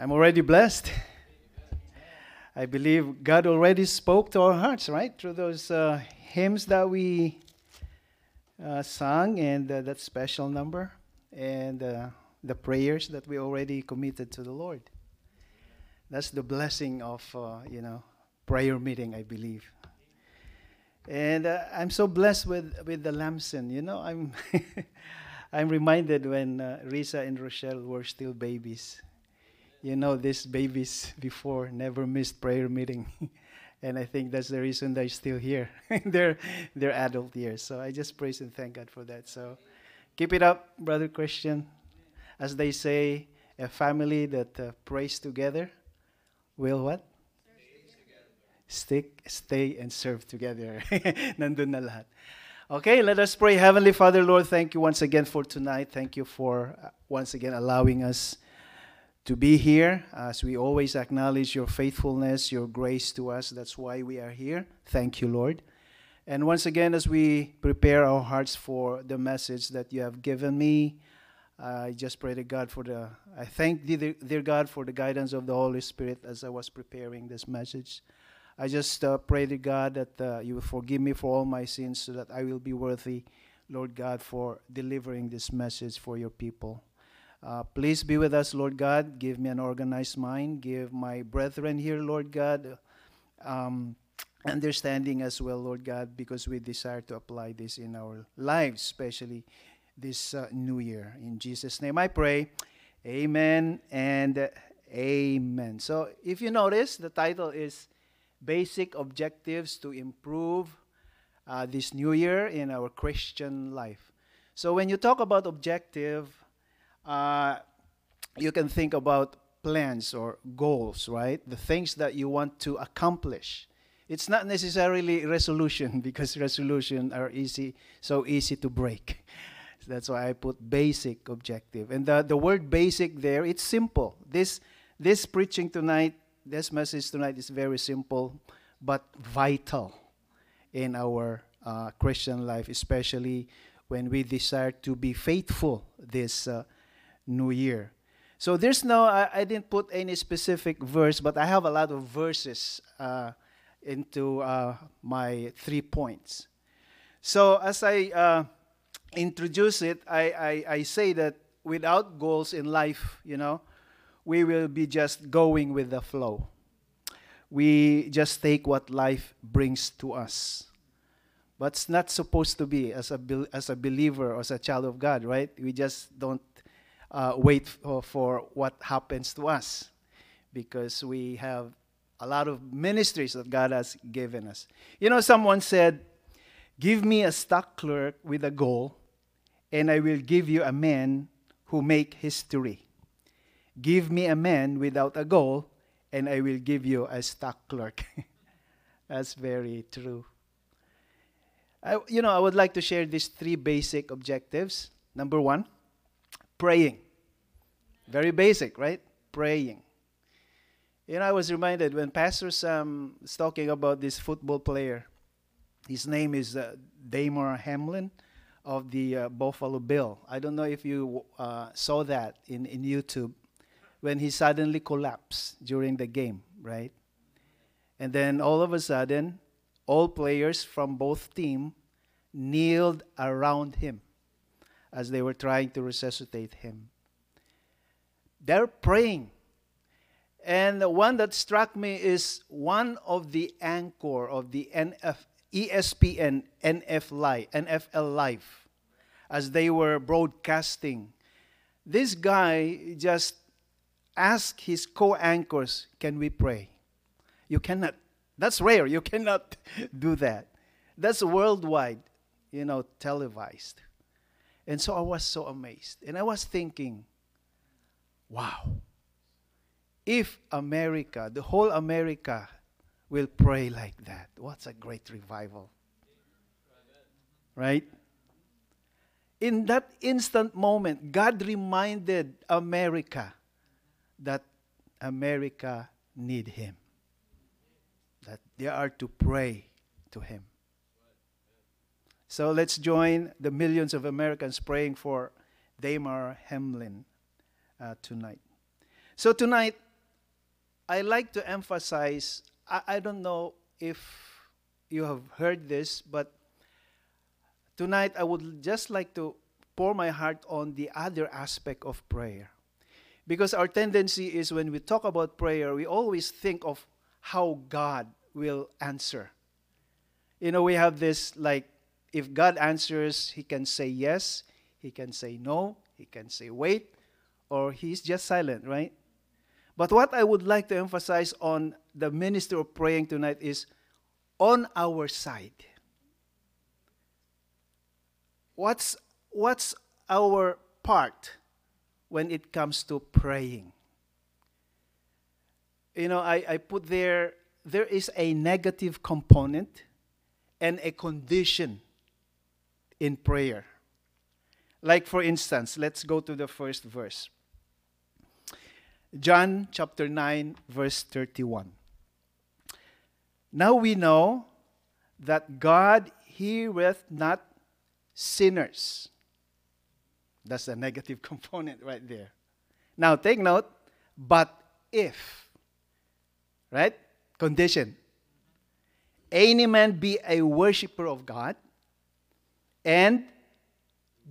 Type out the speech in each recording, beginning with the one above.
I'm already blessed. I believe God already spoke to our hearts, right? Through those uh, hymns that we uh, sang and uh, that special number and uh, the prayers that we already committed to the Lord. That's the blessing of, uh, you know, prayer meeting, I believe. And uh, I'm so blessed with, with the Lamson. You know, I'm, I'm reminded when Risa and Rochelle were still babies you know these babies before never missed prayer meeting. And i think that's the reason they're still here in their their adult years. So i just praise and thank god for that. So keep it up brother christian. As they say a family that uh, prays together will what? Stick stay and serve together. Nandun na lahat. Okay let us pray. Heavenly father lord thank you once again for tonight. Thank you for uh, once again allowing us to be here as we always acknowledge your faithfulness, your grace to us. That's why we are here. Thank you, Lord. And once again, as we prepare our hearts for the message that you have given me, I just pray to God for the, I thank dear, dear God for the guidance of the Holy Spirit as I was preparing this message. I just uh, pray to God that uh, you will forgive me for all my sins so that I will be worthy, Lord God, for delivering this message for your people. Uh, please be with us, Lord God. Give me an organized mind. Give my brethren here, Lord God, um, understanding as well, Lord God, because we desire to apply this in our lives, especially this uh, new year. In Jesus' name I pray. Amen and amen. So, if you notice, the title is Basic Objectives to Improve uh, this new year in our Christian life. So, when you talk about objective, uh, you can think about plans or goals, right? The things that you want to accomplish. It's not necessarily resolution because resolution are easy, so easy to break. That's why I put basic objective. And the, the word basic there, it's simple. This this preaching tonight, this message tonight is very simple, but vital in our uh, Christian life, especially when we desire to be faithful this uh, New Year. So there's no, I, I, didn't put any specific verse, but I have a lot of verses uh, into uh, my three points. So as I uh, introduce it, I, I, I say that without goals in life, you know, we will be just going with the flow. We just take what life brings to us. But it's not supposed to be as a, as a believer or as a child of God, right? We just don't uh, wait for, for what happens to us because we have a lot of ministries that God has given us. You know, someone said, Give me a stock clerk with a goal, and I will give you a man who make history. Give me a man without a goal, and I will give you a stock clerk. That's very true. I, you know, I would like to share these three basic objectives. Number one, praying. Very basic, right? Praying. You know, I was reminded when Pastor Sam was talking about this football player. His name is uh, Damar Hamlin of the uh, Buffalo Bill. I don't know if you uh, saw that in, in YouTube when he suddenly collapsed during the game, right? And then all of a sudden, all players from both teams kneeled around him as they were trying to resuscitate him. They're praying. And the one that struck me is one of the anchor of the NF, ESPN NF NFL Live as they were broadcasting. This guy just asked his co-anchors, "Can we pray?" You cannot. That's rare. You cannot do that. That's worldwide, you know, televised. And so I was so amazed. And I was thinking, wow. If America, the whole America, will pray like that, what's a great revival? Right? In that instant moment, God reminded America that America need him. That they are to pray to him. So let's join the millions of Americans praying for Damar Hamlin uh, tonight. So tonight, I like to emphasize, I, I don't know if you have heard this, but tonight I would just like to pour my heart on the other aspect of prayer. Because our tendency is when we talk about prayer, we always think of how God will answer. You know, we have this like, if God answers, He can say yes, He can say no, He can say wait, or He's just silent, right? But what I would like to emphasize on the ministry of praying tonight is on our side. What's, what's our part when it comes to praying? You know, I, I put there, there is a negative component and a condition in prayer. Like, for instance, let's go to the first verse. John chapter 9, verse 31. Now we know that God heareth not sinners. That's the negative component right there. Now take note, but if, right? Condition. Any man be a worshiper of God and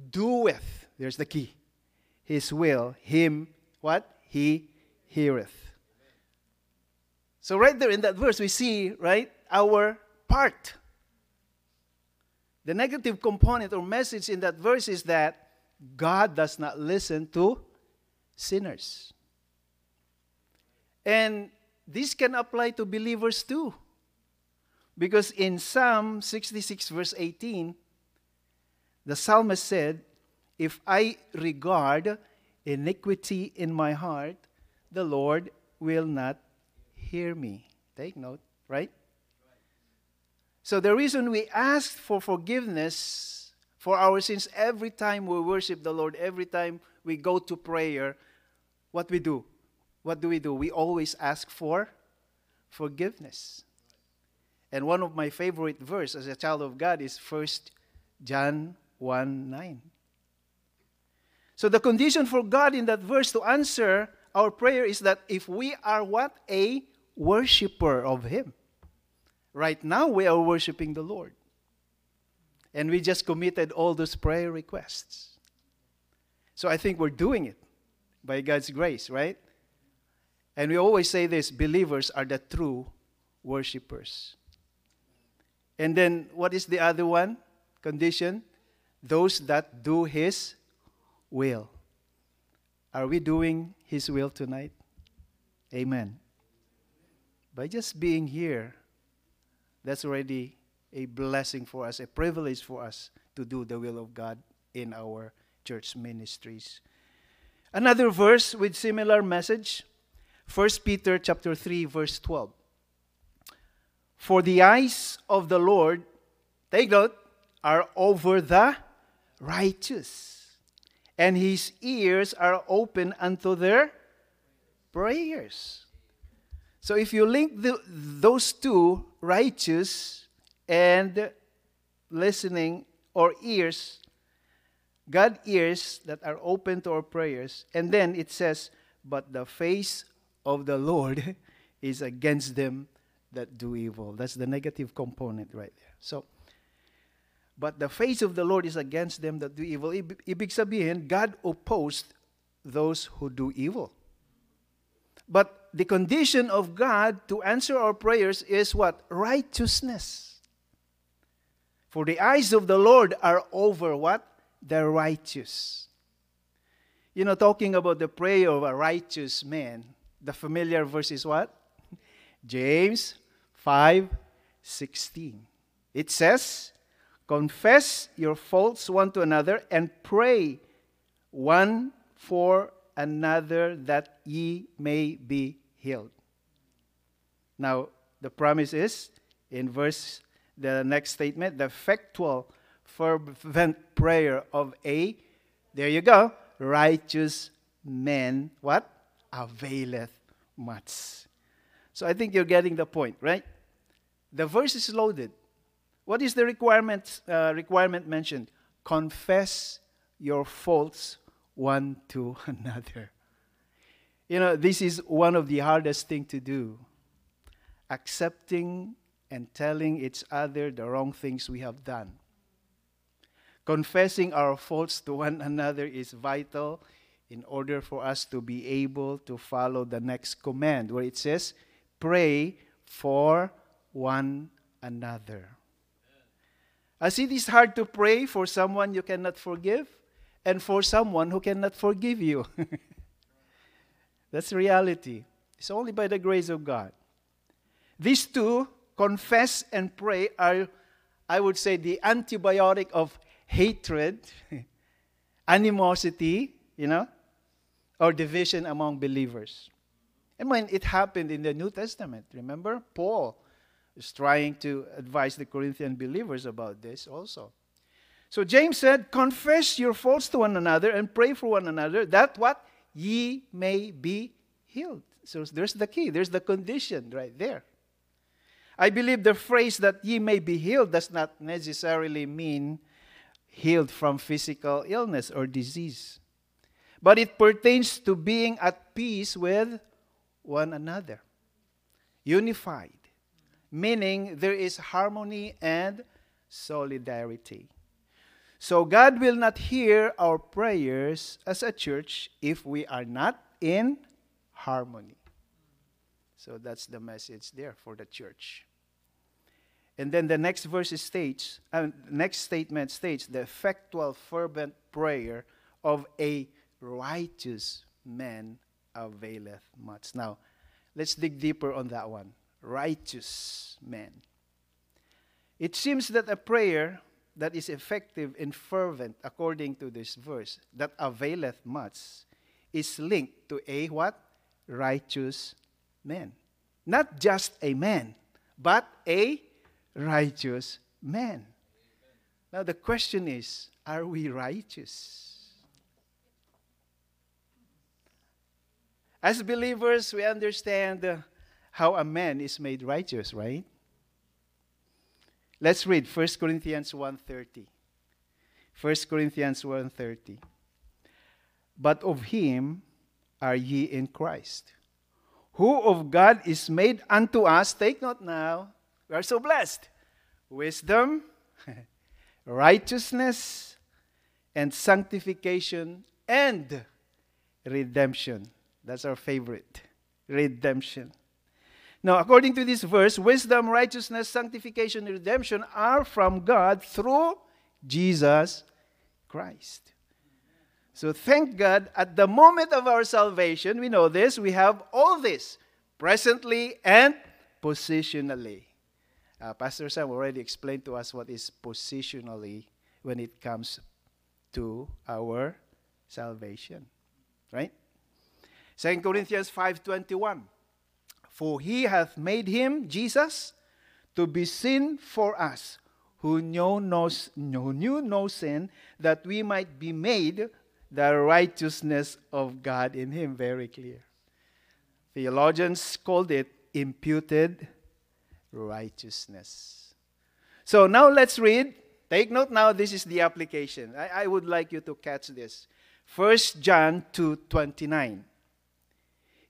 doeth, there's the key, his will, him, what? he heareth. So, right there in that verse, we see, right, our part. The negative component or message in that verse is that God does not listen to sinners. And this can apply to believers too. Because in Psalm 66, verse 18, the psalmist said, If I regard iniquity in my heart, the Lord will not hear me. Take note, right? So the reason we ask for forgiveness for our sins every time we worship the Lord, every time we go to prayer, what we do? What do we do? We always ask for forgiveness. And one of my favorite verse as a child of God is 1 John 1 9. So the condition for God in that verse to answer our prayer is that if we are what? A worshiper of Him. Right now, we are worshiping the Lord. And we just committed all those prayer requests. So I think we're doing it by God's grace, right? And we always say this believers are the true worshippers. And then what is the other one? Condition? Those that do His will. Are we doing His will tonight? Amen. By just being here, that's already a blessing for us, a privilege for us to do the will of God in our church ministries. Another verse with similar message, 1 Peter chapter 3 verse 12. For the eyes of the Lord, take note, are over the righteous and his ears are open unto their prayers. So if you link the, those two, righteous and listening or ears, God ears that are open to our prayers, and then it says, but the face of the Lord is against them that do evil. That's the negative component right there. So but the face of the Lord is against them that do evil. Ibig sabihin, God opposed those who do evil. But the condition of God to answer our prayers is what? Righteousness. For the eyes of the Lord are over what? The righteous. You know, talking about the prayer of a righteous man, the familiar verse is what? James 5 16. It says, Confess your faults one to another and pray one for another that ye may be healed. Now, the promise is in verse, the next statement, the effectual, fervent prayer of a, there you go, righteous man, what? Availeth much. So I think you're getting the point, right? The verse is loaded. What is the requirement, uh, requirement mentioned? Confess your faults one to another. You know, this is one of the hardest thing to do. Accepting and telling each other the wrong things we have done. Confessing our faults to one another is vital in order for us to be able to follow the next command where it says, Pray for one another. As it is hard to pray for someone you cannot forgive and for someone who cannot forgive you. That's reality. It's only by the grace of God. These two, confess and pray, are, I would say, the antibiotic of hatred, animosity, you know, or division among believers. And when it happened in the New Testament, remember? Paul is trying to advise the Corinthian believers about this also. So James said, Confess your faults to one another and pray for one another, that what? Ye may be healed. So there's the key, there's the condition right there. I believe the phrase that ye may be healed does not necessarily mean healed from physical illness or disease, but it pertains to being at peace with one another, unified, meaning there is harmony and solidarity. So God will not hear our prayers as a church if we are not in harmony. So that's the message there for the church. And then the next verse states, uh, next statement states, the effectual fervent prayer of a righteous man availeth much. Now, let's dig deeper on that one. Righteous man. It seems that a prayer that is effective and fervent, according to this verse, that availeth much, is linked to a what? Righteous man. Not just a man, but a righteous man. Now the question is, are we righteous? As believers, we understand uh, how a man is made righteous, right? Let's read 1 Corinthians 1:30. 1 Corinthians 1:30. But of him are ye in Christ, who of God is made unto us, take note now, we are so blessed. Wisdom, righteousness, and sanctification and redemption. That's our favorite. Redemption. Now, according to this verse, wisdom, righteousness, sanctification, redemption are from God through Jesus Christ. So thank God, at the moment of our salvation, we know this, we have all this presently and positionally. Uh, Pastor Sam already explained to us what is positionally when it comes to our salvation. Right? 2 Corinthians 5:21 For he hath made him Jesus to be sin for us who knew no, who knew no sin that we might be made the righteousness of God in him very clear. Theologians called it imputed righteousness. So now let's read. Take note now, this is the application. I, I would like you to catch this. 1 John 2 29.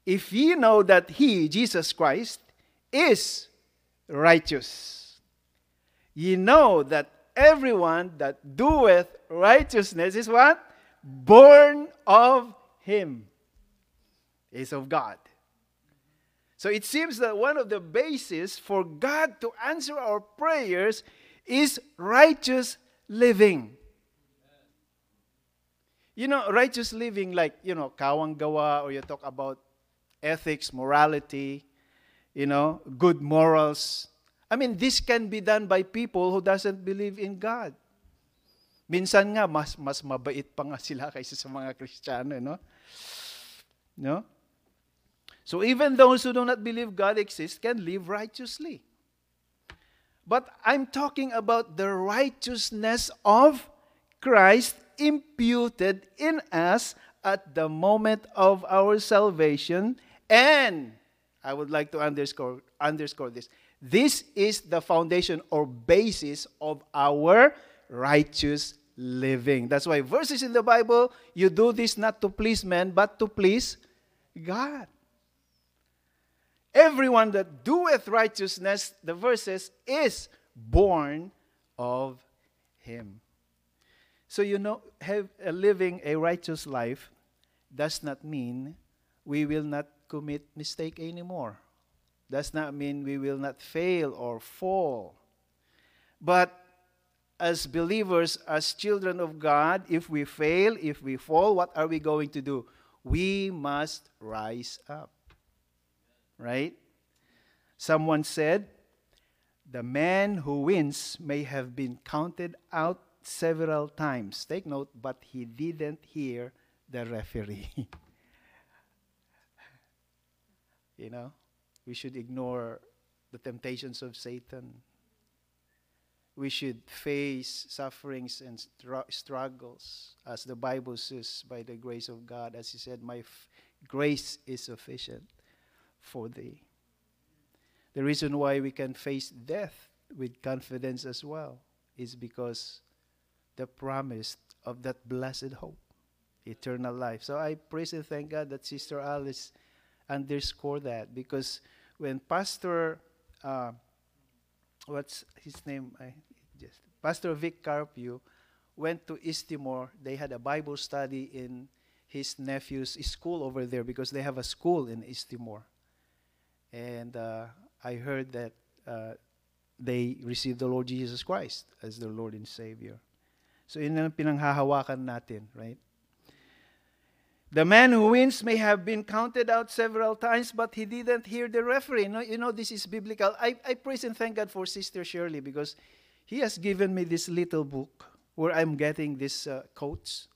If ye know that he, Jesus Christ, is righteous, ye know that everyone that doeth righteousness is what? Born of him, is of God. So it seems that one of the bases for God to answer our prayers is righteous living. You know, righteous living like, you know, kawang gawa or you talk about ethics, morality, you know, good morals. I mean, this can be done by people who doesn't believe in God. Minsan nga, mas, mas mabait pa nga sila kaysa sa mga Kristiyano, no? No? So even those who do not believe God exists can live righteously. But I'm talking about the righteousness of Christ imputed in us at the moment of our salvation. And I would like to underscore, underscore this. This is the foundation or basis of our righteous living. That's why verses in the Bible, you do this not to please men, but to please God. Everyone that doeth righteousness, the verses, is born of him. So, you know, have, uh, living a righteous life does not mean we will not commit mistake anymore. Does not mean we will not fail or fall. But as believers, as children of God, if we fail, if we fall, what are we going to do? We must rise up. Right? Someone said, the man who wins may have been counted out several times. Take note, but he didn't hear the referee. you know, we should ignore the temptations of Satan. We should face sufferings and struggles, as the Bible says, by the grace of God. As He said, My f- grace is sufficient for thee. The reason why we can face death with confidence as well is because the promise of that blessed hope, eternal life. So I praise and thank God that Sister Alice underscored that because when Pastor, uh, what's his name? I just Pastor Vic Carpio went to East Timor. They had a Bible study in his nephew's school over there because they have a school in East Timor. And uh, I heard that uh, they received the Lord Jesus Christ as their Lord and Savior. So yun ang pinanghahawakan natin, right? The man who wins may have been counted out several times, but he didn't hear the referee. You know, this is biblical. I, I praise and thank God for Sister Shirley because he has given me this little book where I'm getting these uh, quotes.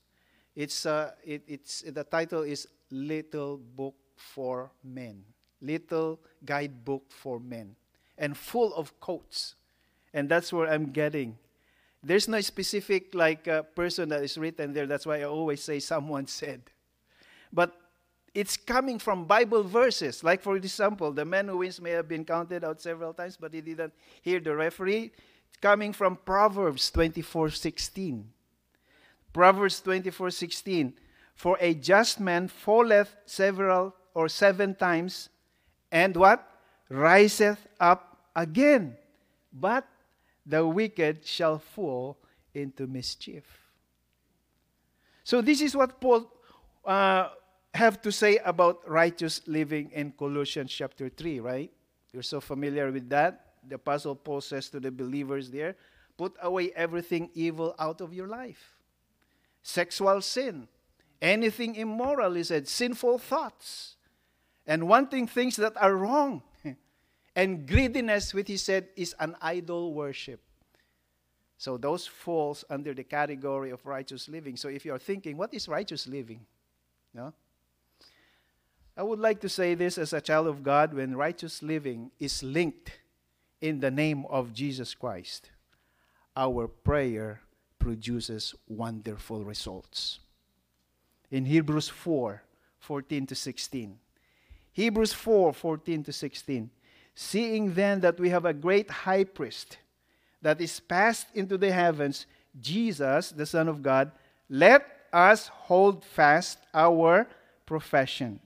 It's, uh, it, it's, the title is Little Book for Men little guidebook for men and full of quotes. And that's where I'm getting. There's no specific like uh, person that is written there. That's why I always say someone said. But it's coming from Bible verses. Like for example, the man who wins may have been counted out several times, but he didn't hear the referee. It's coming from Proverbs 24:16. Proverbs 24:16. For a just man falleth several or seven times and what? Riseth up again. But the wicked shall fall into mischief. So this is what Paul uh, have to say about righteous living in Colossians chapter 3, right? You're so familiar with that. The apostle Paul says to the believers there, put away everything evil out of your life. Sexual sin, anything immoral, he said, sinful thoughts, and wanting things that are wrong. and greediness, which he said is an idol worship. So those falls under the category of righteous living. So if you're thinking, what is righteous living? No? I would like to say this as a child of God when righteous living is linked in the name of Jesus Christ, our prayer produces wonderful results. In Hebrews 4 14 to 16, Hebrews 4 14 to 16. Seeing then that we have a great high priest that is passed into the heavens, Jesus, the Son of God, let us hold fast our profession.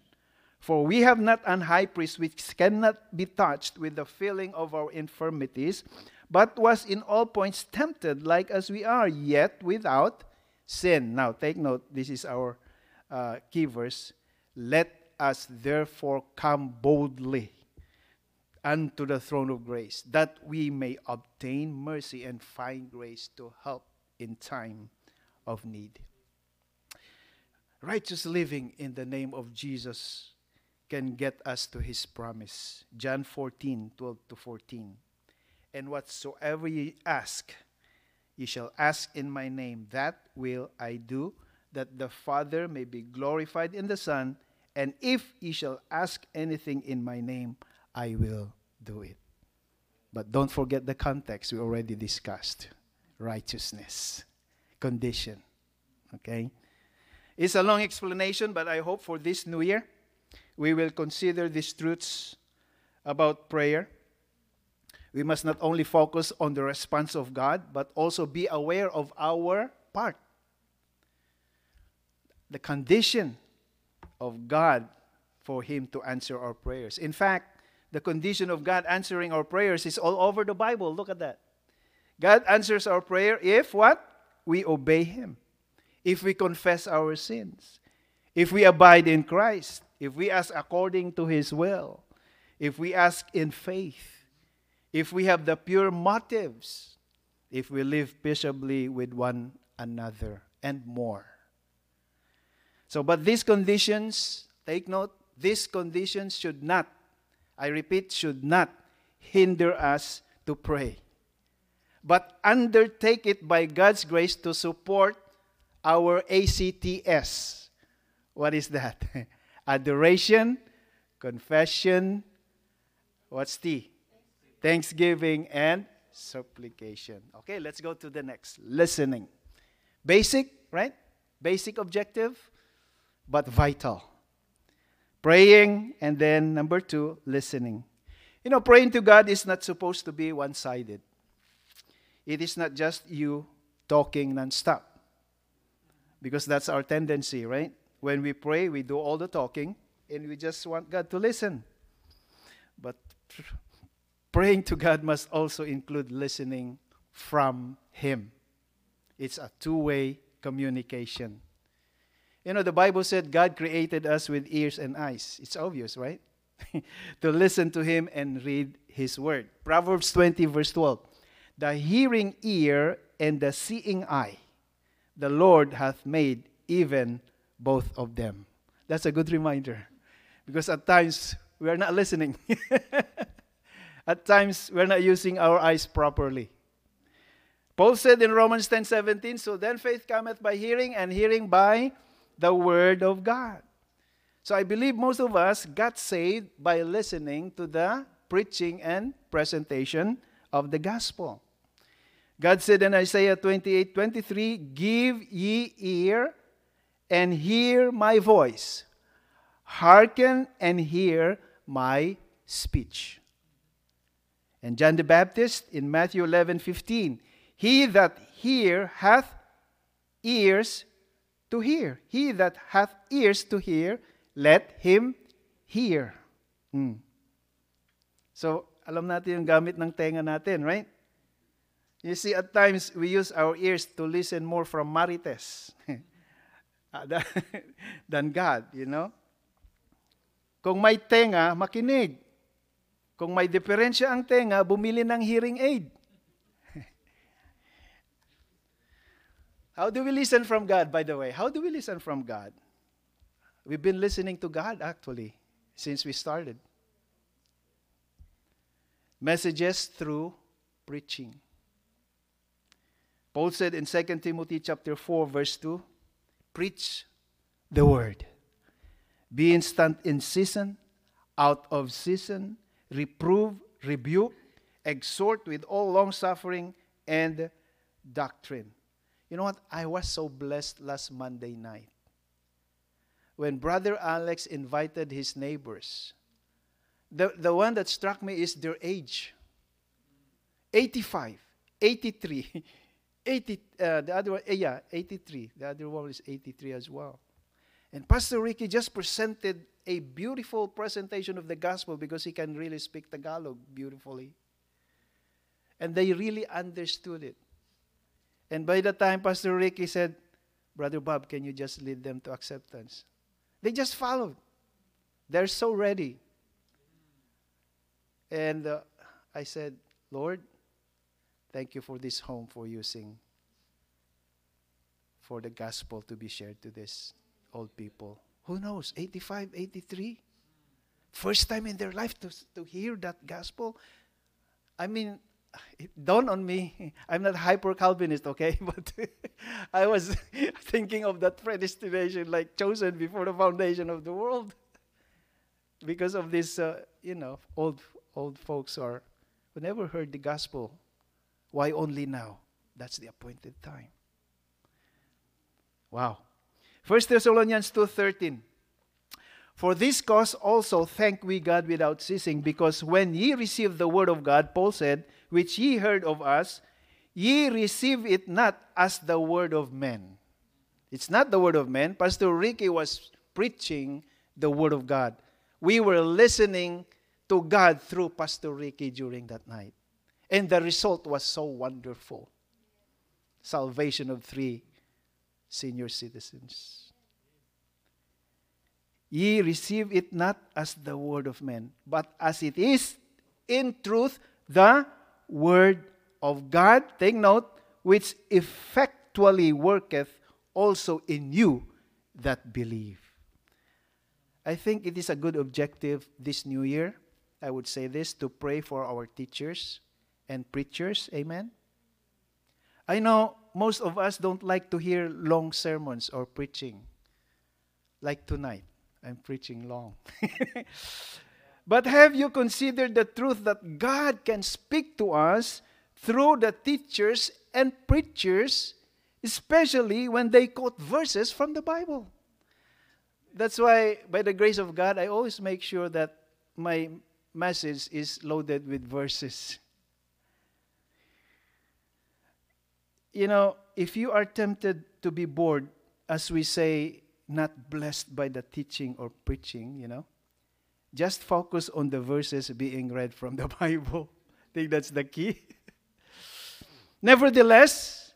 For we have not an high priest which cannot be touched with the feeling of our infirmities, but was in all points tempted like as we are, yet without sin. Now, take note, this is our uh, key verse. Let us therefore come boldly unto the throne of grace, that we may obtain mercy and find grace to help in time of need. Righteous living in the name of Jesus can get us to his promise. John 14, 12 to 14. And whatsoever ye ask, ye shall ask in my name, that will I do, that the Father may be glorified in the Son. And if ye shall ask anything in my name, I will do it. But don't forget the context we already discussed righteousness, condition. Okay? It's a long explanation, but I hope for this new year we will consider these truths about prayer. We must not only focus on the response of God, but also be aware of our part. The condition of God for Him to answer our prayers. In fact, the condition of God answering our prayers is all over the Bible. Look at that. God answers our prayer if what? We obey Him. If we confess our sins. If we abide in Christ. If we ask according to His will. If we ask in faith. If we have the pure motives. If we live peaceably with one another and more. So, but these conditions, take note, these conditions should not, I repeat, should not hinder us to pray, but undertake it by God's grace to support our ACTS. What is that? Adoration, confession, what's T? Thanksgiving and supplication. Okay, let's go to the next. Listening. Basic, right? Basic objective, but vital. Praying, and then number two, listening. You know, praying to God is not supposed to be one sided. It is not just you talking nonstop. Because that's our tendency, right? When we pray, we do all the talking and we just want God to listen. But praying to God must also include listening from Him. It's a two way communication. You know, the Bible said God created us with ears and eyes. It's obvious, right? to listen to Him and read His Word. Proverbs 20, verse 12. The hearing ear and the seeing eye, the Lord hath made even both of them. That's a good reminder. Because at times we are not listening. at times we're not using our eyes properly. Paul said in Romans 10 17, So then faith cometh by hearing, and hearing by the Word of God. So I believe most of us got saved by listening to the preaching and presentation of the gospel. God said in Isaiah 28 23, Give ye ear and hear my voice. Hearken and hear my speech. And John the Baptist in Matthew 11 15, He that hear hath ears to hear. He that hath ears to hear, let him hear. Hmm. So, alam natin yung gamit ng tenga natin, right? You see, at times we use our ears to listen more from Marites than God, you know? Kung may tenga, makinig. Kung may diferensya ang tenga, bumili ng hearing aid. How do we listen from God, by the way? How do we listen from God? We've been listening to God, actually, since we started. Messages through preaching. Paul said in 2 Timothy chapter 4 verse 2, preach the word. Be instant in season, out of season, reprove, rebuke, exhort with all long suffering and doctrine. You know what? I was so blessed last Monday night when Brother Alex invited his neighbors. The, the one that struck me is their age 85, 83. 80, uh, the other one, uh, yeah, 83. The other one is 83 as well. And Pastor Ricky just presented a beautiful presentation of the gospel because he can really speak Tagalog beautifully. And they really understood it. And by the time Pastor Ricky said, Brother Bob, can you just lead them to acceptance? They just followed. They're so ready. And uh, I said, Lord, thank you for this home for using for the gospel to be shared to these old people. Who knows, 85, 83? First time in their life to, to hear that gospel. I mean, it dawned on me, I'm not hyper Calvinist, okay? But I was thinking of that predestination, like chosen before the foundation of the world. Because of this, uh, you know, old old folks are who never heard the gospel. Why only now? That's the appointed time. Wow. 1 Thessalonians 2:13 For this cause also thank we God without ceasing, because when ye received the word of God, Paul said, which ye heard of us, ye receive it not as the word of men. It's not the word of men. Pastor Ricky was preaching the word of God. we were listening to God through Pastor Ricky during that night. And the result was so wonderful salvation of three senior citizens. Ye receive it not as the word of men, but as it is in truth the word of God. Take note, which effectually worketh also in you that believe. I think it is a good objective this new year. I would say this to pray for our teachers and preachers. Amen. I know most of us don't like to hear long sermons or preaching. Like tonight, I'm preaching long. but have you considered the truth that God can speak to us through the teachers and preachers, especially when they quote verses from the Bible? That's why, by the grace of God, I always make sure that my message is loaded with verses. You know, if you are tempted to be bored, as we say, not blessed by the teaching or preaching, you know, just focus on the verses being read from the Bible. I think that's the key. Nevertheless,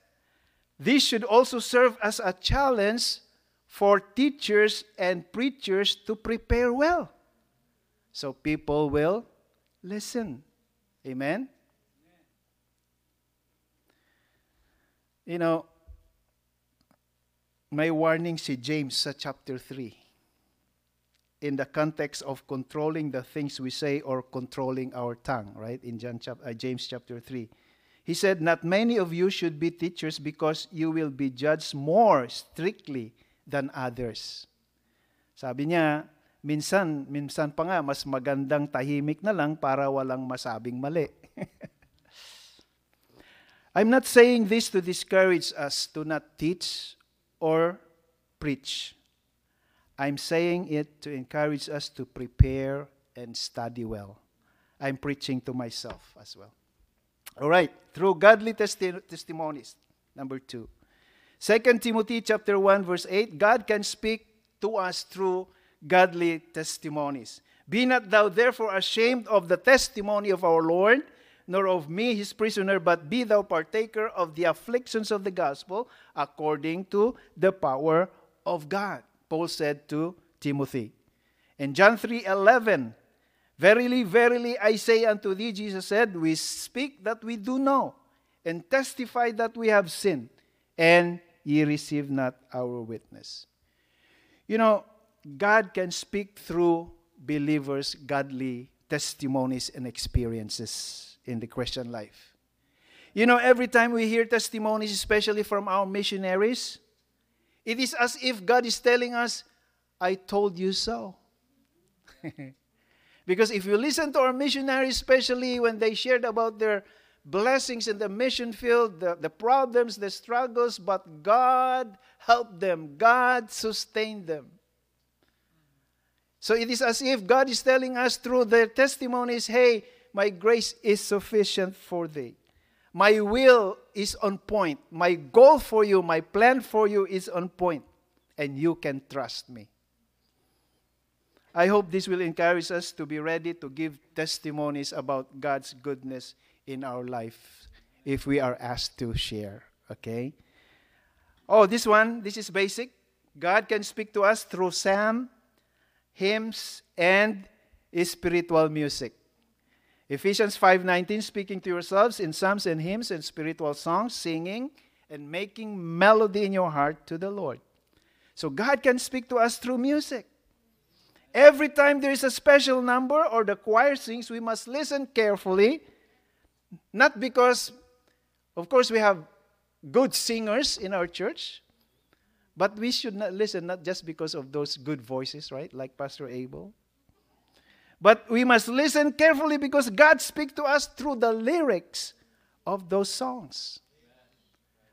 this should also serve as a challenge for teachers and preachers to prepare well. So people will listen. Amen? You know, may warning si James sa chapter 3 in the context of controlling the things we say or controlling our tongue, right? In John chap- uh, James chapter 3. He said, Not many of you should be teachers because you will be judged more strictly than others. Sabi niya, minsan, minsan pa nga, mas magandang tahimik na lang para walang masabing mali. I'm not saying this to discourage us to not teach or preach. I'm saying it to encourage us to prepare and study well. I'm preaching to myself as well. All right, through godly testi- testimonies. Number two. 2 Timothy chapter 1 verse 8, God can speak to us through godly testimonies. Be not thou therefore ashamed of the testimony of our Lord, nor of me his prisoner, but be thou partaker of the afflictions of the gospel according to the power of God. Paul said to Timothy. In John 3:11, Verily, verily, I say unto thee, Jesus said, we speak that we do know, and testify that we have sinned, and ye receive not our witness. You know, God can speak through believers' godly testimonies and experiences in the Christian life. You know, every time we hear testimonies, especially from our missionaries, it is as if God is telling us, I told you so. because if you listen to our missionaries, especially when they shared about their blessings in the mission field, the, the problems, the struggles, but God helped them, God sustained them. So it is as if God is telling us through their testimonies, hey, my grace is sufficient for thee. My will is on point. My goal for you, my plan for you is on point, and you can trust me. I hope this will encourage us to be ready to give testimonies about God's goodness in our life if we are asked to share. Okay? Oh, this one, this is basic. God can speak to us through psalm, hymns, and spiritual music. Ephesians 5:19 speaking to yourselves in psalms and hymns and spiritual songs singing and making melody in your heart to the Lord. So God can speak to us through music. Every time there is a special number or the choir sings, we must listen carefully. Not because, of course, we have good singers in our church, but we should not listen not just because of those good voices, right? Like Pastor Abel. But we must listen carefully because God speaks to us through the lyrics of those songs.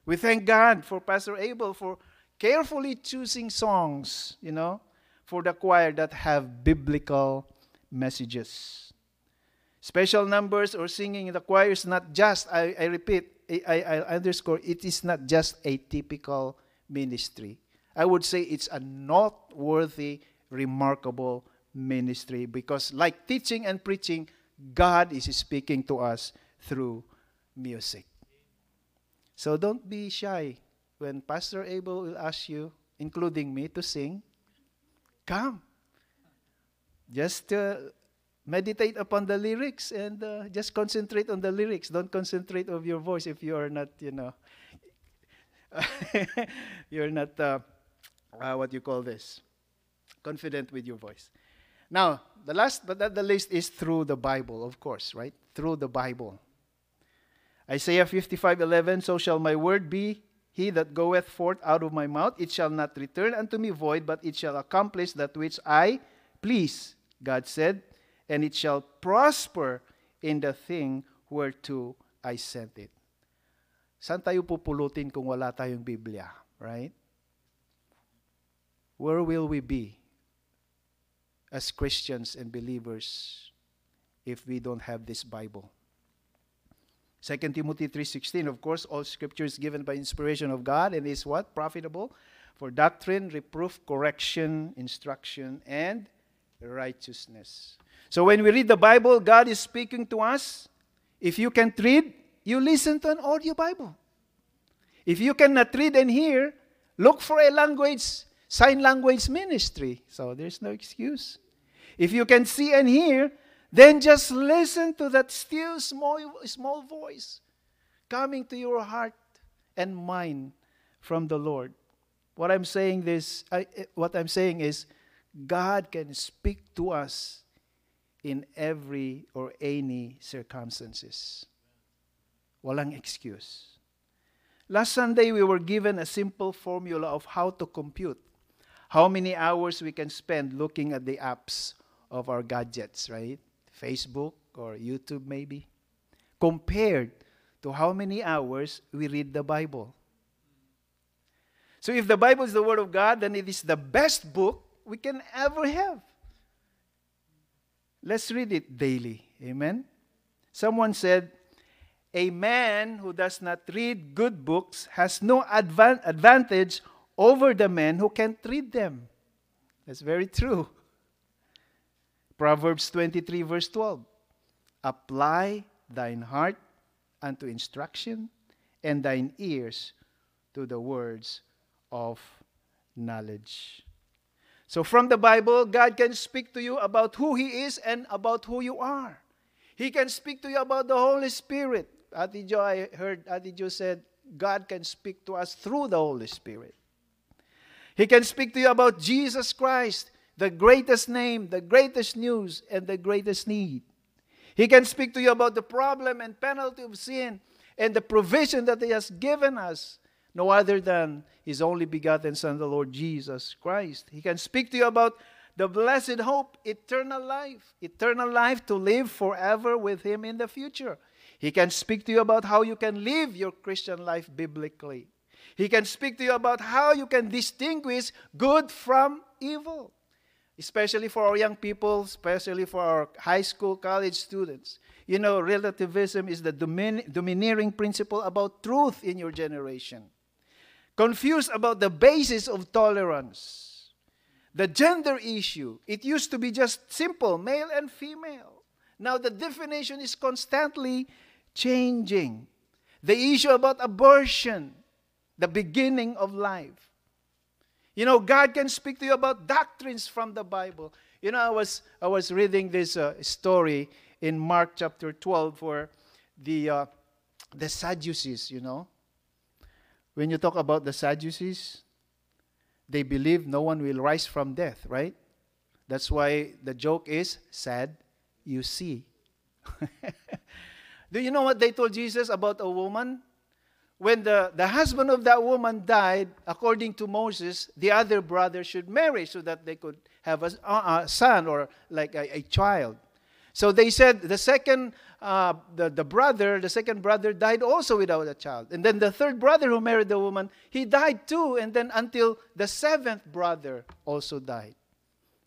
We thank God for Pastor Abel for carefully choosing songs, you know, for the choir that have biblical messages. Special numbers or singing in the choir is not just, I, I repeat, I, I underscore, it is not just a typical ministry. I would say it's a noteworthy, remarkable ministry because, like teaching and preaching, God is speaking to us through music. So don't be shy when Pastor Abel will ask you, including me, to sing. Come. Just uh, meditate upon the lyrics and uh, just concentrate on the lyrics. Don't concentrate on your voice if you are not, you know, you're not, uh, uh, what you call this, confident with your voice. Now, the last but not the least is through the Bible, of course, right? Through the Bible. Isaiah 55:11 So shall my word be he that goeth forth out of my mouth it shall not return unto me void but it shall accomplish that which I please God said and it shall prosper in the thing whereto I sent it. Saan tayo pupulutin kung wala tayong Biblia, right? Where will we be as Christians and believers if we don't have this Bible? 2 Timothy 3:16 of course all scripture is given by inspiration of God and is what profitable for doctrine reproof correction instruction and righteousness. So when we read the Bible God is speaking to us. If you can't read, you listen to an audio Bible. If you cannot read and hear, look for a language sign language ministry. So there's no excuse. If you can see and hear, then just listen to that still small, small voice coming to your heart and mind from the Lord. What I'm saying this, I, what I'm saying is, God can speak to us in every or any circumstances. Walang excuse. Last Sunday, we were given a simple formula of how to compute how many hours we can spend looking at the apps of our gadgets, right? Facebook or YouTube, maybe, compared to how many hours we read the Bible. So, if the Bible is the Word of God, then it is the best book we can ever have. Let's read it daily. Amen. Someone said, A man who does not read good books has no advan- advantage over the men who can't read them. That's very true. Proverbs 23, verse 12. Apply thine heart unto instruction, and thine ears to the words of knowledge. So, from the Bible, God can speak to you about who He is and about who you are. He can speak to you about the Holy Spirit. Ati Jo, I heard Ati Jo said, God can speak to us through the Holy Spirit. He can speak to you about Jesus Christ the greatest name, the greatest news, and the greatest need. He can speak to you about the problem and penalty of sin and the provision that He has given us, no other than His only begotten Son, the Lord Jesus Christ. He can speak to you about the blessed hope, eternal life, eternal life to live forever with Him in the future. He can speak to you about how you can live your Christian life biblically. He can speak to you about how you can distinguish good from evil especially for our young people, especially for our high school, college students. You know, relativism is the domin- domineering principle about truth in your generation. Confused about the basis of tolerance. The gender issue, it used to be just simple, male and female. Now the definition is constantly changing. The issue about abortion, the beginning of life you know, God can speak to you about doctrines from the Bible. You know, I was I was reading this uh, story in Mark chapter 12 for the uh, the Sadducees. You know, when you talk about the Sadducees, they believe no one will rise from death, right? That's why the joke is sad. You see. Do you know what they told Jesus about a woman when the, the husband of that woman died, according to Moses, the other brother should marry so that they could have a, a son or like a, a, child. So they said the second, uh, the, the brother, the second brother died also without a child. And then the third brother who married the woman, he died too. And then until the seventh brother also died.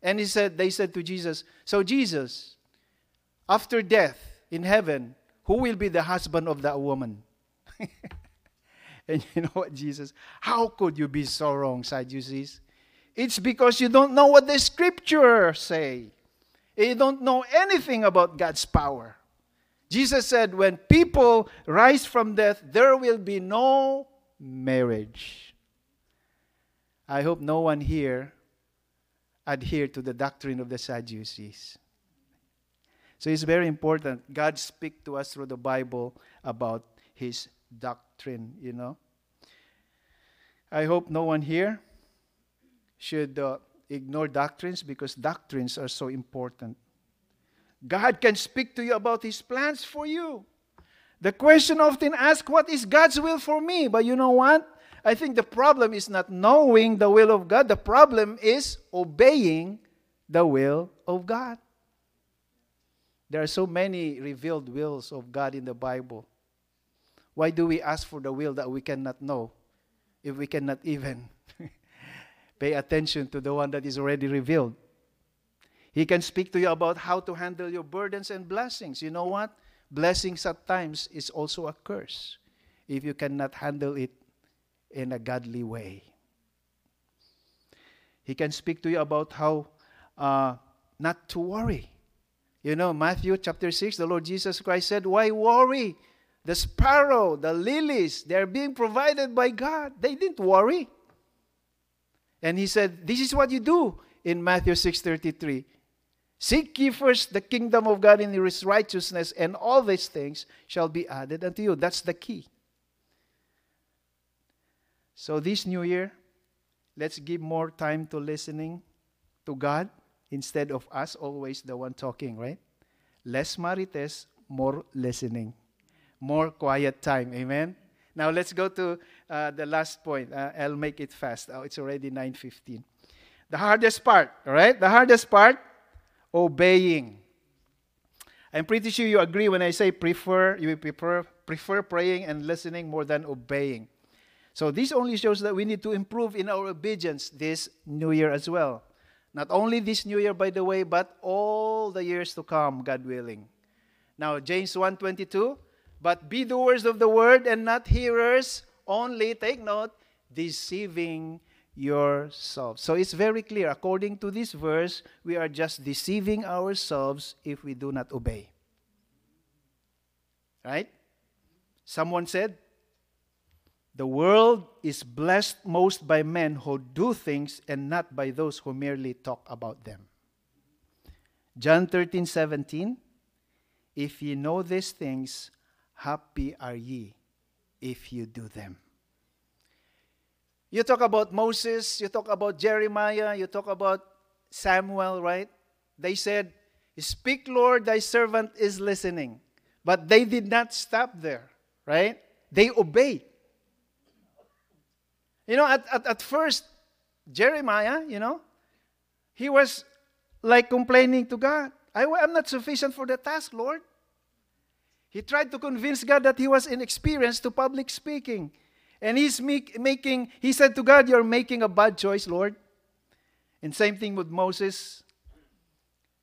And he said, they said to Jesus, So Jesus, after death in heaven, who will be the husband of that woman? And you know what, Jesus? How could you be so wrong, Sadducees? It's because you don't know what the scriptures say. you don't know anything about God's power. Jesus said, when people rise from death, there will be no marriage. I hope no one here adhere to the doctrine of the Sadducees. So it's very important. God speak to us through the Bible about his doctrine, you know. I hope no one here should uh, ignore doctrines because doctrines are so important. God can speak to you about his plans for you. The question often asked, What is God's will for me? But you know what? I think the problem is not knowing the will of God, the problem is obeying the will of God. There are so many revealed wills of God in the Bible. Why do we ask for the will that we cannot know if we cannot even pay attention to the one that is already revealed? He can speak to you about how to handle your burdens and blessings. You know what? Blessings at times is also a curse if you cannot handle it in a godly way. He can speak to you about how uh, not to worry. You know, Matthew chapter 6, the Lord Jesus Christ said, Why worry? The sparrow, the lilies, they're being provided by God. They didn't worry. And he said, This is what you do in Matthew 6:33. Seek ye first the kingdom of God and his righteousness, and all these things shall be added unto you. That's the key. So, this new year, let's give more time to listening to God instead of us always the one talking, right? Less marites, more listening, more quiet time. Amen. Now let's go to uh, the last point. Uh, I'll make it fast. Oh, it's already 9:15. The hardest part, all right? The hardest part, obeying. I'm pretty sure you agree when I say prefer. You prefer prefer praying and listening more than obeying. So this only shows that we need to improve in our obedience this new year as well. Not only this new year, by the way, but all the years to come, God willing. Now, James 1.22, But be doers of the word and not hearers only, take note, deceiving yourselves. So it's very clear. According to this verse, we are just deceiving ourselves if we do not obey. Right? Someone said, the world is blessed most by men who do things and not by those who merely talk about them. John 13, 17. If ye know these things, happy are ye if you do them. You talk about Moses, you talk about Jeremiah, you talk about Samuel, right? They said, Speak, Lord, thy servant is listening. But they did not stop there, right? They obeyed. You know, at, at, at first, Jeremiah, you know, he was like complaining to God. I, am not sufficient for the task, Lord. He tried to convince God that he was inexperienced to public speaking. And he's make, making, he said to God, You're making a bad choice, Lord. And same thing with Moses.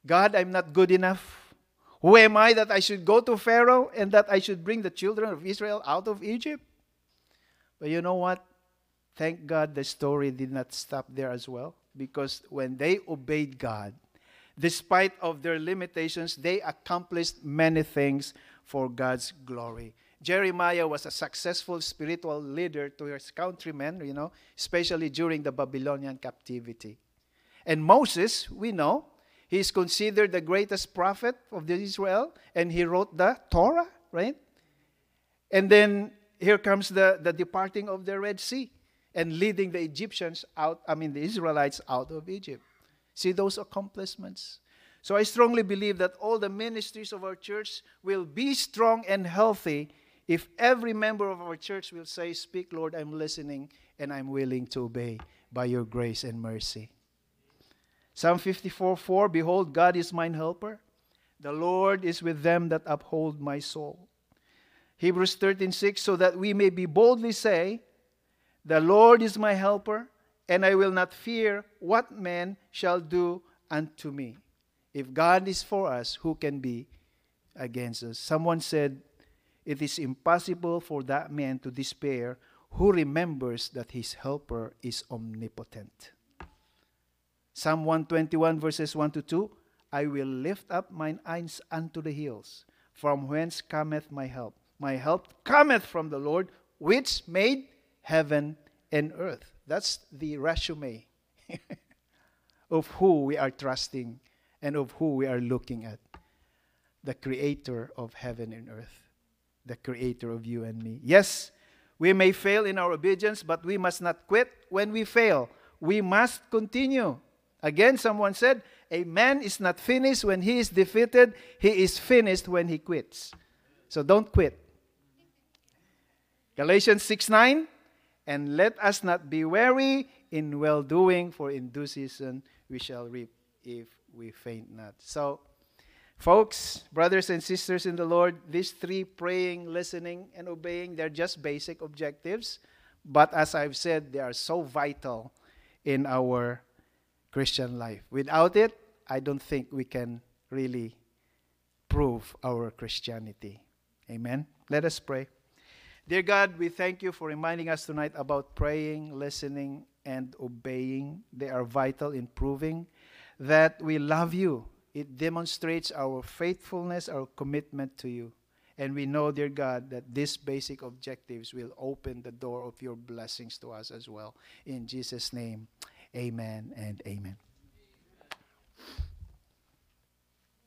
God, I'm not good enough. Who am I that I should go to Pharaoh and that I should bring the children of Israel out of Egypt? But you know what? Thank God the story did not stop there as well because when they obeyed God, despite of their limitations, they accomplished many things for God's glory. Jeremiah was a successful spiritual leader to his countrymen, you know, especially during the Babylonian captivity. And Moses, we know, he is considered the greatest prophet of Israel, and he wrote the Torah, right? And then here comes the, the departing of the Red Sea and leading the Egyptians out, I mean, the Israelites out of Egypt. See those accomplishments? So I strongly believe that all the ministries of our church will be strong and healthy if every member of our church will say, Speak, Lord, I'm listening and I'm willing to obey by your grace and mercy. Psalm 54 4 Behold, God is mine helper. The Lord is with them that uphold my soul. Hebrews 13 6 So that we may be boldly say, the Lord is my helper, and I will not fear what man shall do unto me. If God is for us, who can be against us? Someone said, It is impossible for that man to despair who remembers that his helper is omnipotent. Psalm 121, verses 1 to 2 I will lift up mine eyes unto the hills, from whence cometh my help. My help cometh from the Lord, which made heaven and earth. That's the resume of who we are trusting and of who we are looking at. The creator of heaven and earth, the creator of you and me. Yes, we may fail in our obedience, but we must not quit when we fail. We must continue. Again, someone said, A man is not finished when he is defeated, he is finished when he quits. So don't quit. Galatians 6 9, and let us not be weary in well doing, for in due season we shall reap if we faint not. So, folks, brothers and sisters in the Lord, these three praying, listening, and obeying, they're just basic objectives. But as I've said, they are so vital in our Christian life. Without it, I don't think we can really prove our Christianity. Amen. Let us pray. Dear God, we thank you for reminding us tonight about praying, listening, and obeying. They are vital in proving that we love you. It demonstrates our faithfulness, our commitment to you. And we know, dear God, that these basic objectives will open the door of your blessings to us as well. In Jesus' name, amen and amen.